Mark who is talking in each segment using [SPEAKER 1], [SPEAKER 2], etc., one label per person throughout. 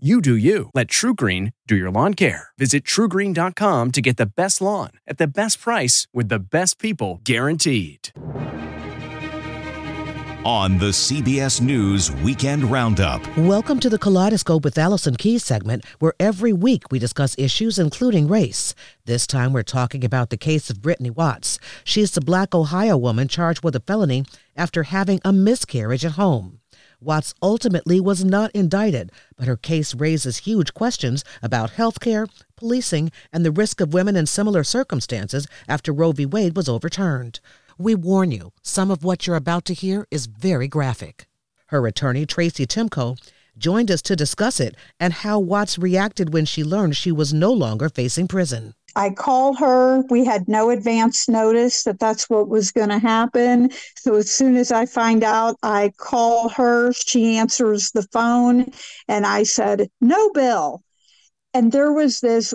[SPEAKER 1] You do you. Let TruGreen do your lawn care. Visit trugreen.com to get the best lawn at the best price with the best people guaranteed.
[SPEAKER 2] On the CBS News Weekend Roundup.
[SPEAKER 3] Welcome to the Kaleidoscope with Allison Keyes segment, where every week we discuss issues including race. This time we're talking about the case of Brittany Watts. She's the black Ohio woman charged with a felony after having a miscarriage at home. Watts ultimately was not indicted, but her case raises huge questions about health care, policing, and the risk of women in similar circumstances after Roe v. Wade was overturned. We warn you, some of what you're about to hear is very graphic. Her attorney, Traci Timko, joined us to discuss it and how Watts reacted when she learned she was no longer facing prison.
[SPEAKER 4] I called her. We had no advance notice that that's what was going to happen. So as soon as I find out, I call her. She answers the phone, and I said, No bill. And there was this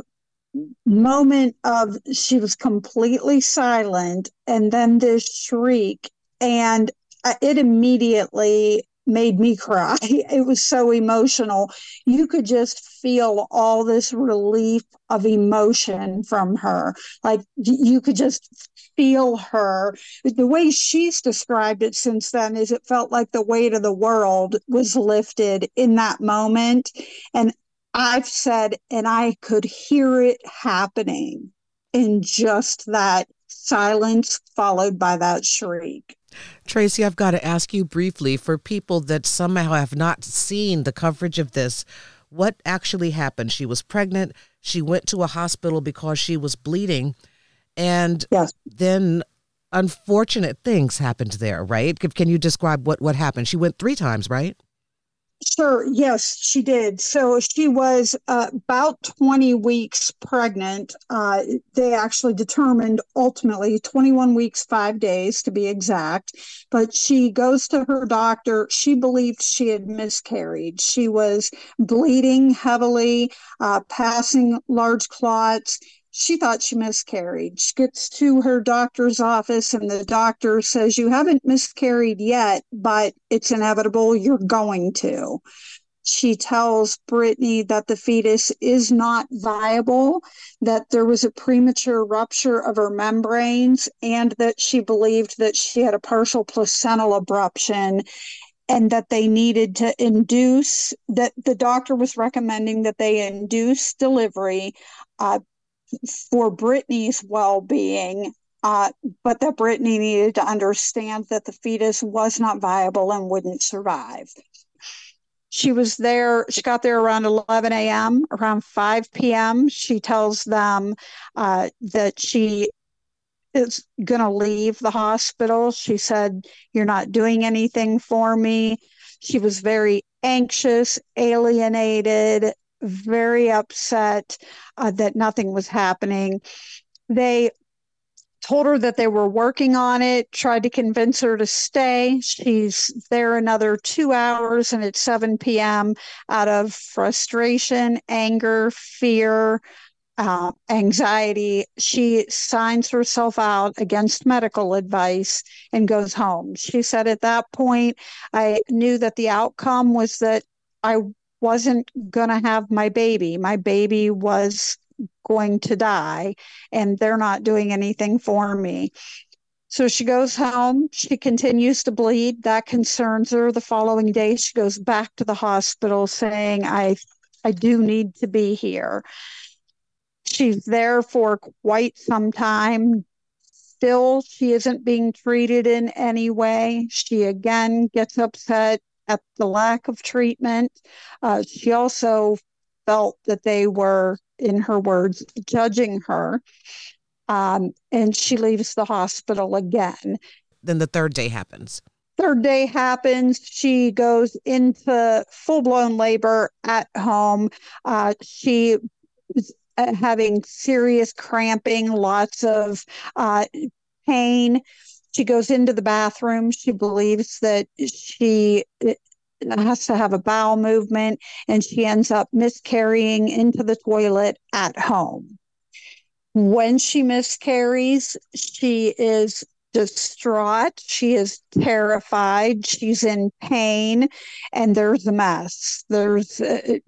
[SPEAKER 4] moment of she was completely silent, and then this shriek. And uh, it immediately made me cry. It was so emotional. You could just feel all this relief of emotion from her. Like you could just feel her. The way she's described it since then is it felt like the weight of the world was lifted in that moment. And I've said, and I could hear it happening in just that silence followed by that shriek.
[SPEAKER 3] Traci, I've got to ask you briefly for people that somehow have not seen the coverage of this, what actually happened? She was pregnant. She went to a hospital because she was bleeding. And
[SPEAKER 4] yes.
[SPEAKER 3] then unfortunate things happened there, right? Can you describe what, what happened? She went three times, right?
[SPEAKER 4] Sure. Yes, she did. So she was uh, about 20 weeks pregnant. Uh, they actually determined ultimately 21 weeks, five days to be exact. But she goes to her doctor. She believed she had miscarried. She was bleeding heavily, uh, passing large clots she thought she miscarried. She gets to her doctor's office, and the doctor says, You haven't miscarried yet, but it's inevitable you're going to. She tells Brittany that the fetus is not viable, that there was a premature rupture of her membranes, and that she believed that she had a partial placental abruption and that they needed to induce that the doctor was recommending that they induce delivery uh, for Brittany's well being, uh, but that Brittany needed to understand that the fetus was not viable and wouldn't survive. She was there, she got there around 11 a.m. Around 5 p.m., she tells them uh, that she is going to leave the hospital. She said, You're not doing anything for me. She was very anxious, alienated, very upset uh, that nothing was happening. They told her that they were working on it, tried to convince her to stay. She's there another two hours and it's 7 p.m. out of frustration, anger, fear, uh, anxiety. She signs herself out against medical advice and goes home. She said, At that point, I knew that the outcome was that I wasn't going to have my baby. My baby was going to die, and they're not doing anything for me. So she goes home. She continues to bleed. That concerns her. The following day, she goes back to the hospital saying, I, I do need to be here. She's there for quite some time. Still, she isn't being treated in any way. She again gets upset, at the lack of treatment. Uh, she also felt that they were, in her words, judging her. Um, and she leaves the hospital again.
[SPEAKER 3] Then the third day happens.
[SPEAKER 4] Third day happens. She goes into full blown labor at home. Uh, she was uh, having serious cramping, lots of uh, pain. She goes into the bathroom. She believes that she uh, has to have a bowel movement, and she ends up miscarrying into the toilet at home. When she miscarries, she is distraught. She is terrified. She's in pain, and there's a mess. There's uh,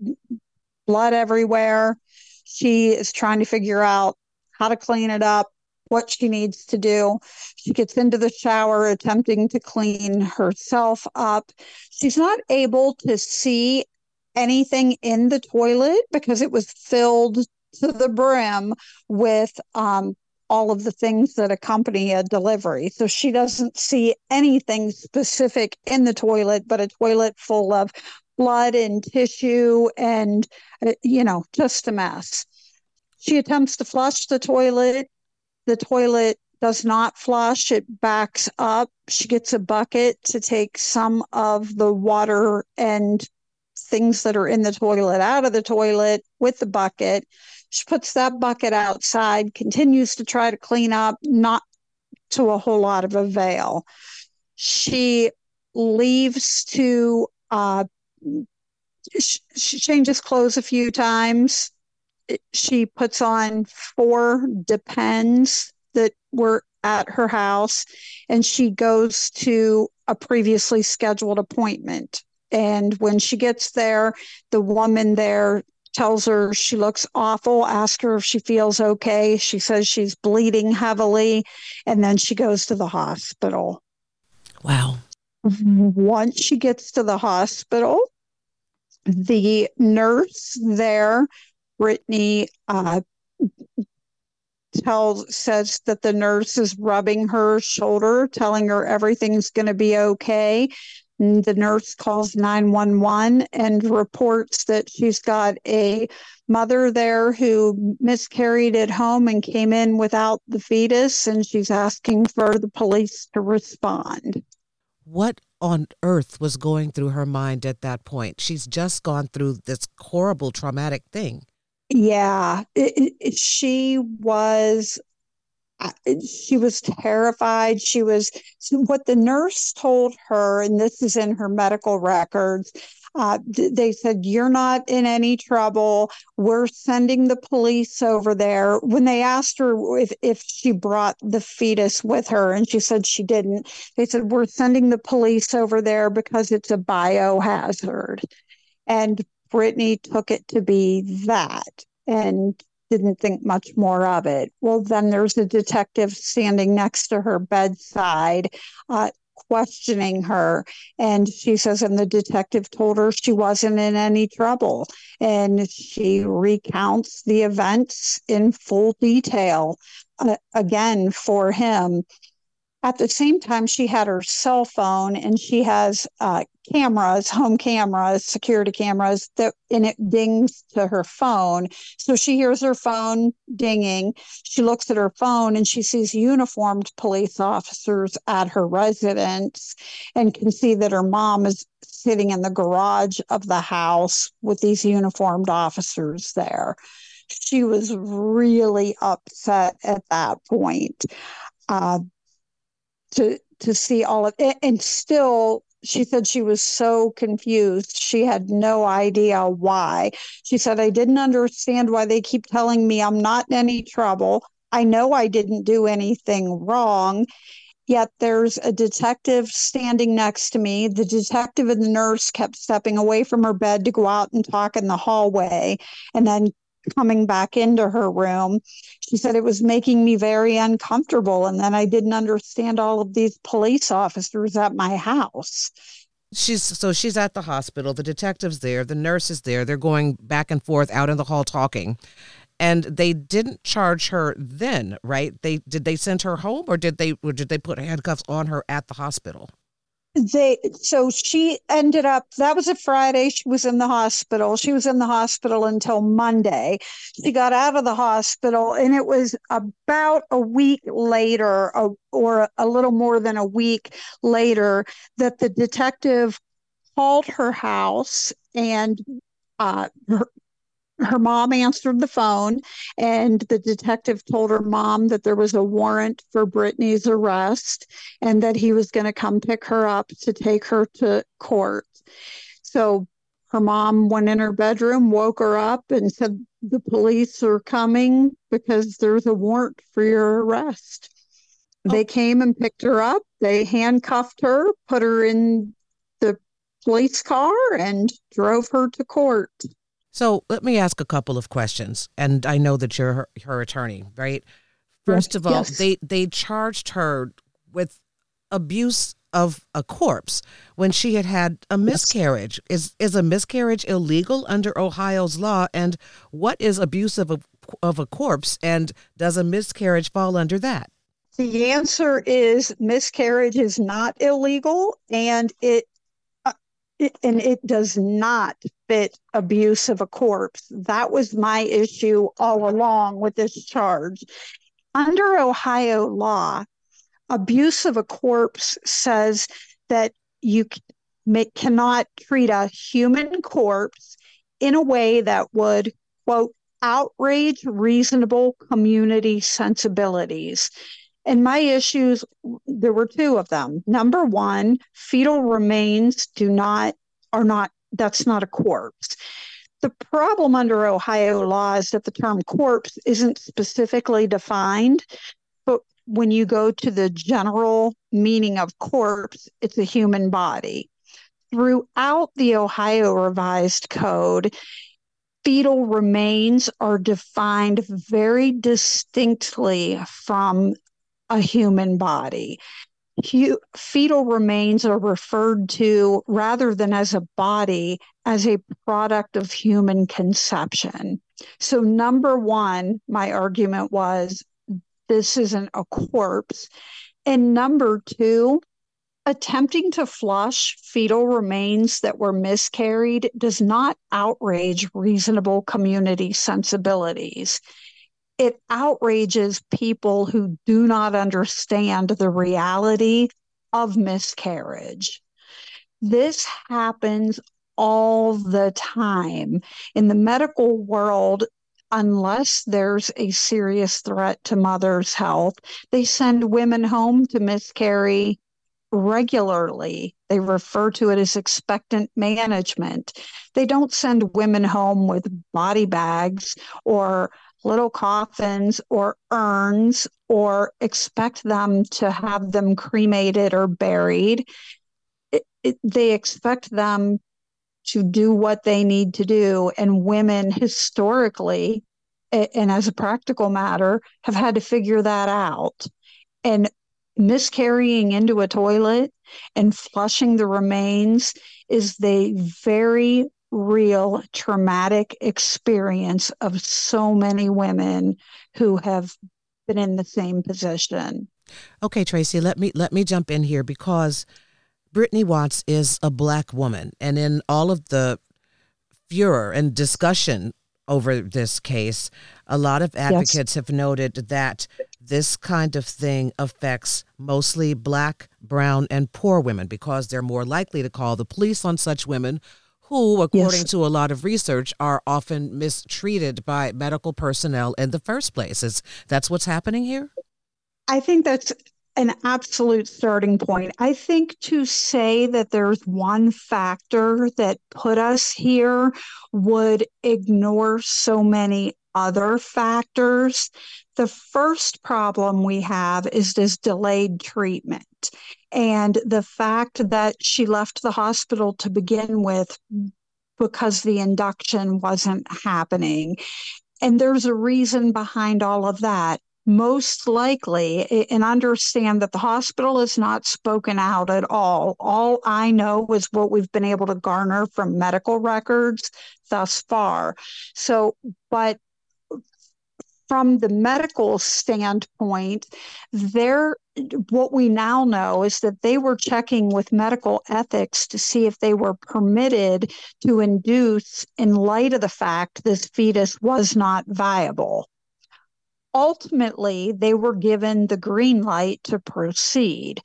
[SPEAKER 4] blood everywhere. She is trying to figure out how to clean it up, what she needs to do. She gets into the shower attempting to clean herself up. She's not able to see anything in the toilet because it was filled to the brim with um, all of the things that accompany a delivery. So she doesn't see anything specific in the toilet, but a toilet full of blood and tissue and, uh, you know, just a mess. She attempts to flush the toilet. The toilet does not flush, it backs up. She gets a bucket to take some of the water and things that are in the toilet out of the toilet with the bucket. She puts that bucket outside, continues to try to clean up, not to a whole lot of avail. She leaves to, uh, she changes clothes a few times. She puts on four depends that were at her house and she goes to a previously scheduled appointment. And when she gets there, the woman there tells her she looks awful, asks her if she feels okay. She says she's bleeding heavily, and then she goes to the hospital.
[SPEAKER 3] Wow.
[SPEAKER 4] Once she gets to the hospital, the nurse there, Brittany, uh, tells says that the nurse is rubbing her shoulder, telling her everything's going to be okay. The nurse calls 911 and reports that she's got a mother there who miscarried at home and came in without the fetus, and she's asking for the police to respond.
[SPEAKER 3] What on earth was going through her mind at that point? She's just gone through this horrible traumatic thing.
[SPEAKER 4] Yeah, it, it, she was she was terrified. She was what the nurse told her, and this is in her medical records. Uh, they said, You're not in any trouble. We're sending the police over there. When they asked her if, if she brought the fetus with her, and she said she didn't, they said, We're sending the police over there because it's a biohazard. And Brittany took it to be that. And didn't think much more of it. Well, then there's a detective standing next to her bedside, uh, questioning her. And she says, and the detective told her she wasn't in any trouble. And she recounts the events in full detail uh, again for him. At the same time, she had her cell phone and she has uh, cameras, home cameras, security cameras that and it dings to her phone. So she hears her phone dinging. She looks at her phone and she sees uniformed police officers at her residence and can see that her mom is sitting in the garage of the house with these uniformed officers there. She was really upset at that point. Uh, to to see all of it and still she said she was so confused. She had no idea why. She said i didn't understand why they keep telling me i'm not in any trouble. I know i didn't do anything wrong yet there's a detective standing next to me. The detective and the nurse kept stepping away from her bed to go out and talk in the hallway and then coming back into her room. She said it was making me very uncomfortable. And then I didn't understand all of these police officers at my house.
[SPEAKER 3] She's so she's at the hospital. The detective's there. The nurse is there. They're going back and forth out in the hall talking. And they didn't charge her then, right? They did they send her home or did they or did they put handcuffs on her at the hospital?
[SPEAKER 4] They so she ended up that was a friday. She was in the hospital. She was in the hospital until monday. She got out of the hospital and it was about a week later or a little more than a week later that the detective called her house and uh, her mom answered the phone and the detective told her mom that there was a warrant for Brittany's arrest and that he was going to come pick her up to take her to court. So her mom went in her bedroom, woke her up, and said, The police are coming because there's a warrant for your arrest. Oh. They came and picked her up. They handcuffed her, put her in the police car, and drove her to court.
[SPEAKER 3] So let me ask a couple of questions, and I know that you're her, her attorney, right? First yes, of all, yes. they they charged her with abuse of a corpse when she had had a miscarriage. Yes. Is is a miscarriage illegal under Ohio's law? And what is abuse of a of a corpse? And does a miscarriage fall under that?
[SPEAKER 4] The answer is miscarriage is not illegal, and it and it does not fit abuse of a corpse. That was my issue all along with this charge. Under Ohio law, abuse of a corpse says that you may, cannot treat a human corpse in a way that would, quote, outrage reasonable community sensibilities. And my issues, there were two of them. Number one, fetal remains do not, are not, that's not a corpse. The problem under Ohio law is that the term corpse isn't specifically defined. But when you go to the general meaning of corpse, it's a human body. Throughout the Ohio Revised Code, fetal remains are defined very distinctly from a human body. fetal remains are referred to rather than as a body as a product of human conception. So, number one, my argument was this isn't a corpse. And number two, attempting to flush fetal remains that were miscarried does not outrage reasonable community sensibilities it outrages people who do not understand the reality of miscarriage. This happens all the time. In the medical world, unless there's a serious threat to mother's health, they send women home to miscarry regularly. They refer to it as expectant management. They don't send women home with body bags or little coffins or urns or expect them to have them cremated or buried. It, it, they expect them to do what they need to do. And women historically, and as a practical matter, have had to figure that out. And miscarrying into a toilet and flushing the remains is the very real traumatic experience of so many women who have been in the same position.
[SPEAKER 3] Okay, Traci, let me let me jump in here because Brittany Watts is a black woman and in all of the furor and discussion over this case, a lot of advocates yes. have noted that this kind of thing affects mostly black, brown, and poor women because they're more likely to call the police on such women who, according yes. to a lot of research, are often mistreated by medical personnel in the first place. Is that's what's happening here?
[SPEAKER 4] I think that's an absolute starting point. I think to say that there's one factor that put us here would ignore so many other factors. The first problem we have is this delayed treatment. And the fact that she left the hospital to begin with because the induction wasn't happening. And there's a reason behind all of that. Most likely, and understand that the hospital is not spoken out at all. All I know is what we've been able to garner from medical records thus far. So, but from the medical standpoint, there what we now know is that they were checking with medical ethics to see if they were permitted to induce in light of the fact this fetus was not viable. Ultimately, they were given the green light to proceed.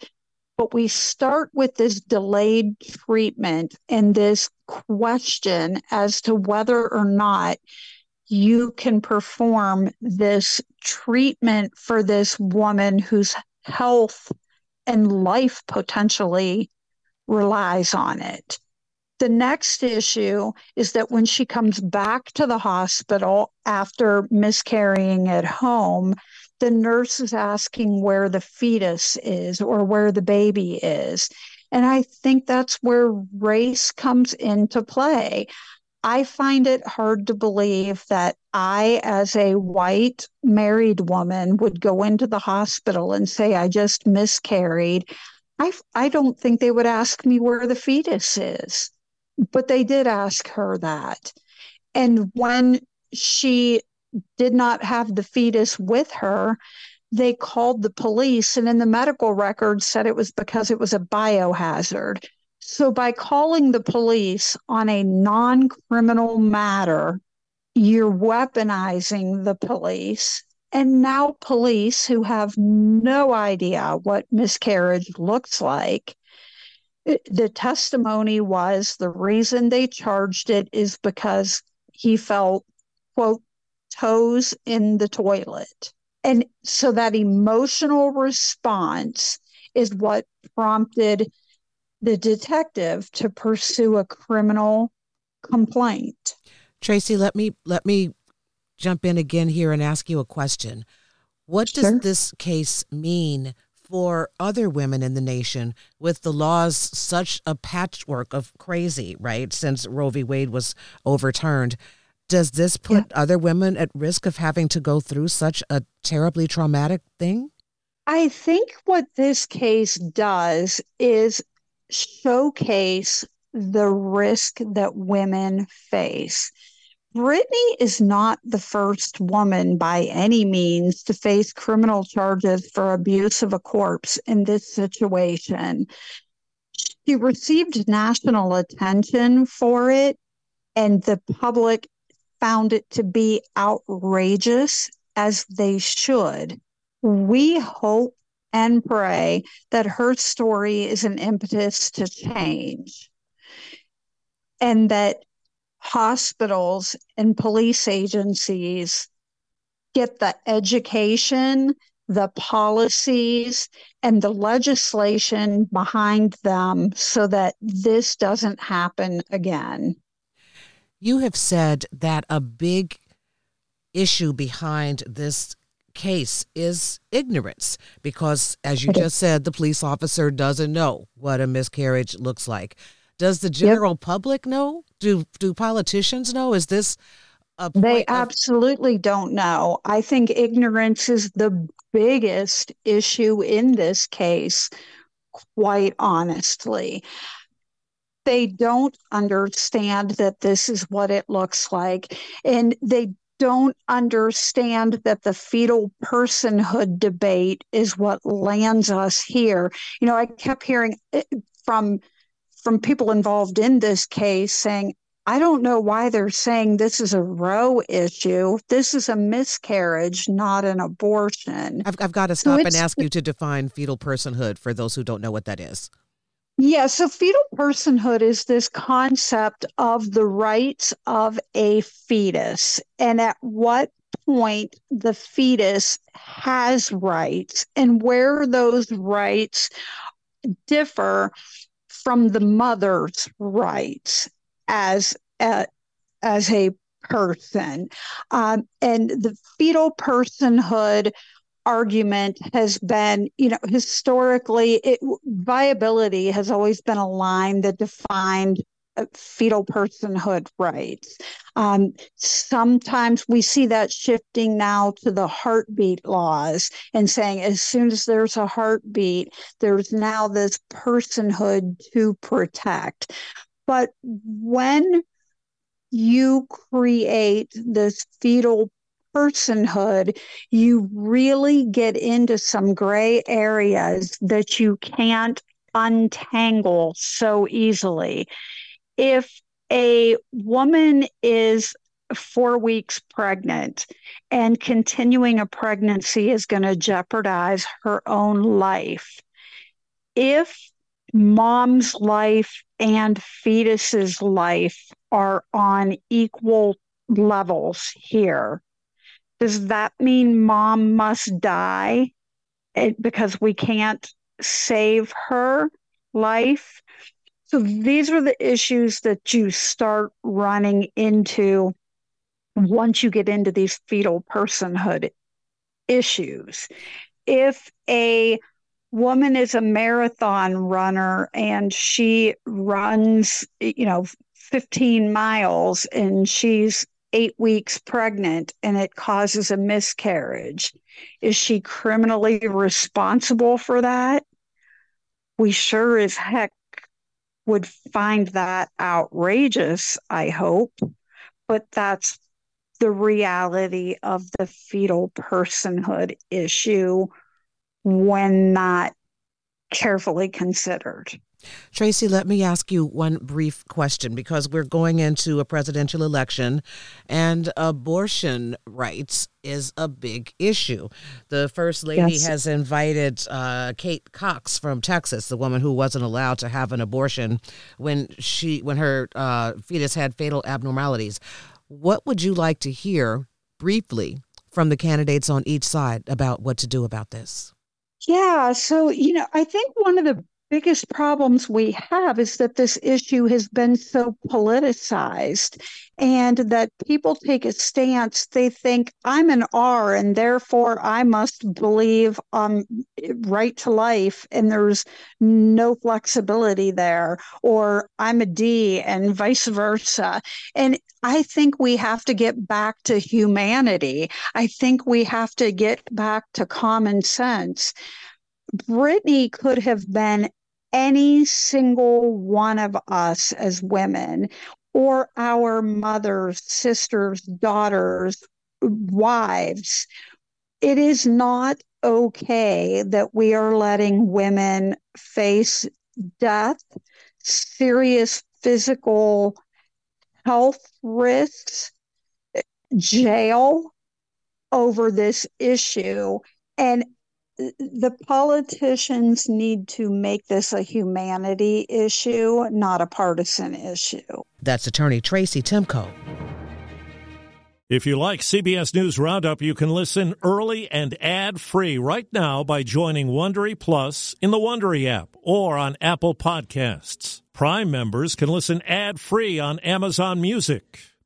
[SPEAKER 4] But we start with this delayed treatment and this question as to whether or not you can perform this treatment for this woman whose health and life potentially relies on it. The next issue is that when she comes back to the hospital after miscarrying at home, the nurse is asking where the fetus is or where the baby is. And I think that's where race comes into play. I find it hard to believe that I, as a white married woman, would go into the hospital and say, I just miscarried. I, I don't think they would ask me where the fetus is, but they did ask her that. And when she did not have the fetus with her, they called the police, and in the medical records said it was because it was a biohazard. So, by calling the police on a non criminal matter, you're weaponizing the police. And now, police who have no idea what miscarriage looks like, eh, the testimony was the reason they charged it is because he felt, quote, toes in the toilet. And so that emotional response is what prompted the detective to pursue a criminal complaint.
[SPEAKER 3] Traci, let me let me jump in again here and ask you a question. What does sure. this case mean for other women in the nation with the laws such a patchwork of crazy, right? Since Roe v. Wade was overturned. Does this put yeah. other women at risk of having to go through such a terribly traumatic thing?
[SPEAKER 4] I think what this case does is showcase the risk that women face. Brittany is not the first woman by any means to face criminal charges for abuse of a corpse in this situation. She received national attention for it, and the public found it to be outrageous, as they should. We hope and pray that her story is an impetus to change and that hospitals and police agencies get the education, the policies, and the legislation behind them so that this doesn't happen again.
[SPEAKER 3] You have said that a big issue behind this case is ignorance because, as you just said, the police officer doesn't know what a miscarriage looks like. Does the general yep. public know? Do do politicians know? Is this a
[SPEAKER 4] They
[SPEAKER 3] of-
[SPEAKER 4] absolutely don't know. I think ignorance is the biggest issue in this case, quite honestly they don't understand that this is what it looks like and they don't understand that the fetal personhood debate is what lands us here. You know, I kept hearing eh, from from people involved in this case saying, I don't know why they're saying this is a Roe issue. This is a miscarriage, not an abortion.
[SPEAKER 3] I've, I've got to stop so and ask you to define fetal personhood for those who don't know what that is.
[SPEAKER 4] Yeah, so fetal personhood is this concept of the rights of a fetus and at what point the fetus has rights and where those rights differ from the mother's rights as a, as a person. Um, and the fetal personhood argument has been, you know, historically, it, viability has always been a line that defined uh, fetal personhood rights. Um, sometimes we see that shifting now to the heartbeat laws and saying as soon as there's a heartbeat, there's now this personhood to protect. But when you create this fetal personhood, you really get into some gray areas that you can't untangle so easily. If a woman is four weeks pregnant and continuing a pregnancy is going to jeopardize her own life, if mom's life and fetus's life are on equal levels here, does that mean mom must die eh, because we can't save her life? So these are the issues that you start running into once you get into these fetal personhood issues. If a woman is a marathon runner and she runs, you know, 15 miles and she's eight weeks pregnant and it causes a miscarriage. Is she criminally responsible for that? We sure as heck would find that outrageous, I hope, but that's the reality of the fetal personhood issue when not carefully considered.
[SPEAKER 3] Traci, let me ask you one brief question because we're going into a presidential election and abortion rights is a big issue. The First Lady yes. has invited uh, Kate Cox from Texas, the woman who wasn't allowed to have an abortion when she when her uh, fetus had fatal abnormalities. What would you like to hear briefly from the candidates on each side about what to do about this?
[SPEAKER 4] Yeah, so you know, I think one of the biggest problems we have is that this issue has been so politicized and that people take a stance. They think i'm an r and therefore i must believe um right to life and there's no flexibility there or i'm a d and vice versa. And i think we have to get back to humanity. I think we have to get back to common sense. Brittany could have been any single one of us as women or our mothers, sisters, daughters, wives. It is not okay that we are letting women face death, serious physical health risks, jail over this issue. And the politicians need to make this a humanity issue, not a partisan issue.
[SPEAKER 3] That's attorney Traci Timko.
[SPEAKER 5] If you like CBS News Roundup, you can listen early and ad-free right now by joining Wondery Plus in the Wondery app or on Apple Podcasts. Prime members can listen ad-free on Amazon Music.